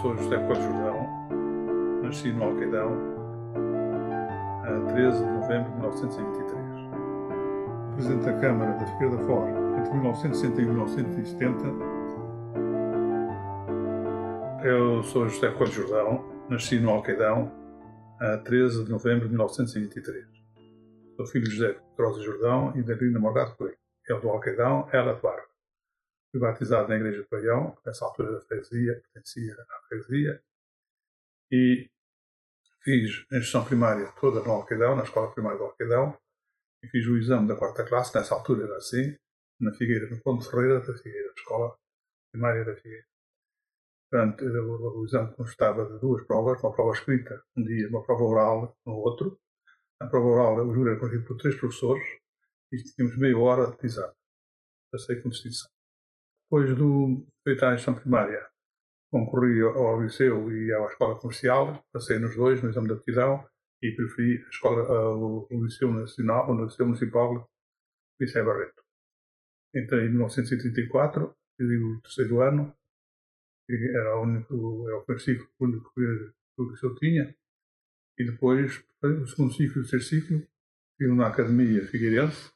sou José Coelho Jordão, nasci no Alqueidão a 13 de novembro de 1923. Presidente da Câmara da Figueira da Foz entre 1960 e 1970. Eu sou José Coelho Jordão, nasci no Alqueidão a 13 de novembro de 1923. Sou filho de José Crosa Jordão e da Rina Morgado Coelho. Ele do Alqueidão, ela de Barra. Fui batizado na Igreja de Paião, nessa altura da freguesia, pertencia à freguesia, e fiz a instrução primária toda no Alqueidão, na escola primária do Alqueidão, e fiz o exame da quarta classe, nessa altura era assim, na Figueira, no Ponto Ferreira da Figueira, escola primária da Figueira. Portanto, o exame constava de duas provas, uma prova escrita um dia, uma prova oral no outro. A prova oral, o júri era conhecido por três professores, e tínhamos meia hora de exame. Passei com distinção. Depois do a instrução primária, concorri ao liceu e à escola comercial, passei nos dois, no exame de aptidão, e preferi a escola, o, o liceu nacional, o liceu municipal, Liceu Barreto. Entrei em 1934, fiz o terceiro ano, era o único, era o princípio único que o liceu tinha, e depois, o segundo ciclo e o terceiro ciclo, fiz na Academia Figueirense,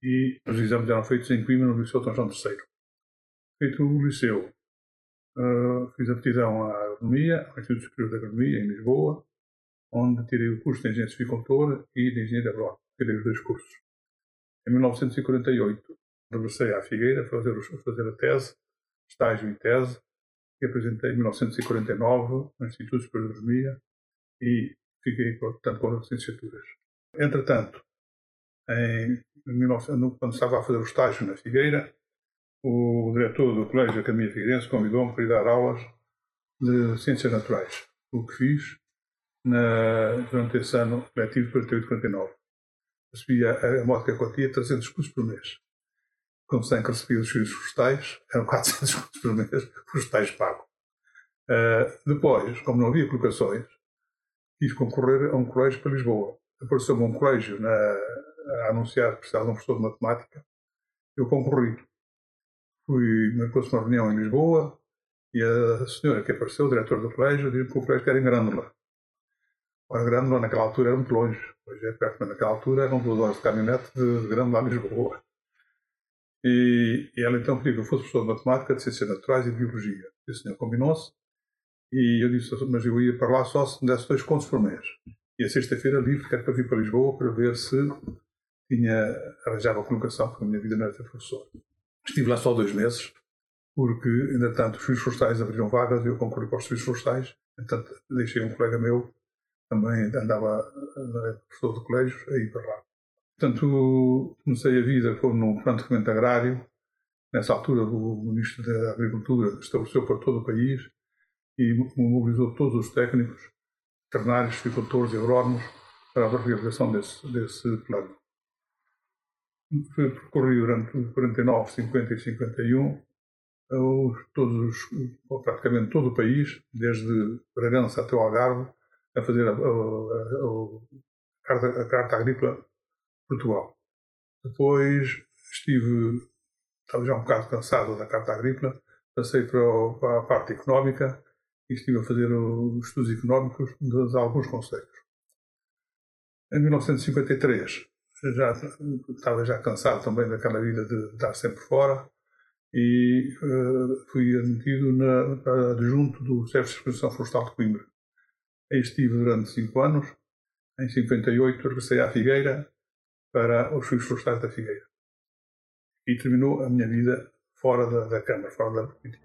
e os exames eram feitos em Coimbra, no Liceu São João III feito o liceu. Uh, fiz aptidão à agronomia, ao Instituto Superior de Agronomia, em Lisboa, onde tirei o curso de engenheiro civicultor e de engenheiro agrónomo. Tirei os dois cursos. Em 1948, regressei à Figueira fazer, fazer a tese, estágio e tese, que apresentei em 1949 no Instituto Superior de Agronomia e fiquei, portanto, com as licenciaturas. Entretanto, em, em, quando estava a fazer o estágio na Figueira, o diretor do Colégio Academia Figueirense convidou-me para ir dar aulas de Ciências Naturais, o que fiz na, durante esse ano letivo 48-49. Recebia a, a módica quantia 300 cursos por mês. Como sempre recebia os serviços florestais, eram 400 cursos por mês, florestais pago. Uh, depois, como não havia colocações, quis concorrer a um colégio para Lisboa. Apareceu-me um colégio na, a anunciar que precisava de um professor de matemática. Eu concorri fui, marcou-se uma reunião em Lisboa e a senhora que apareceu, o diretor do colégio, disse que o colégio era em Grândola. Ora, Grândola naquela altura era muito longe, hoje é perto, mas naquela altura eram duas horas de caminhonete de Grândola a Lisboa. E, e, ela então queria que eu fosse professor de matemática, de ciências naturais e de biologia. E o senhor combinou-se e eu disse, mas eu ia para lá só se me desse dois contos por mês. E a sexta-feira livre, que era para vir para Lisboa para ver se tinha arranjado a colocação, porque a minha vida não era ser professor. Estive lá só dois meses, porque, entretanto, os serviços florestais abriram vagas e eu concorri para os serviços florestais. Entretanto, deixei um colega meu, também andava, professor de colégio, a ir para lá. Portanto, comecei a vida como num planejamento agrário. Nessa altura, o Ministro da Agricultura estabeleceu para todo o país e mobilizou todos os técnicos, veterinários, agricultores e agrónomos para a realização desse, desse plano percorri durante 49, 50 e 51 os, todos os, praticamente todo o país, desde Bragança até o Algarve, a fazer a, a, a, carta, a carta agrícola Portugal. Depois estive, estava já um bocado cansado da carta agrícola, passei para, o, para a parte económica e estive a fazer os estudos económicos de alguns conselhos. Em 1953 já estava já cansado também daquela vida de estar sempre fora e uh, fui admitido na, adjunto do Serviço de Expedição Florestal de Coimbra. Aí estive durante cinco anos. Em 58 regressei à Figueira para os Serviços Florestais da Figueira. E terminou a minha vida fora da, da Câmara, fora da política.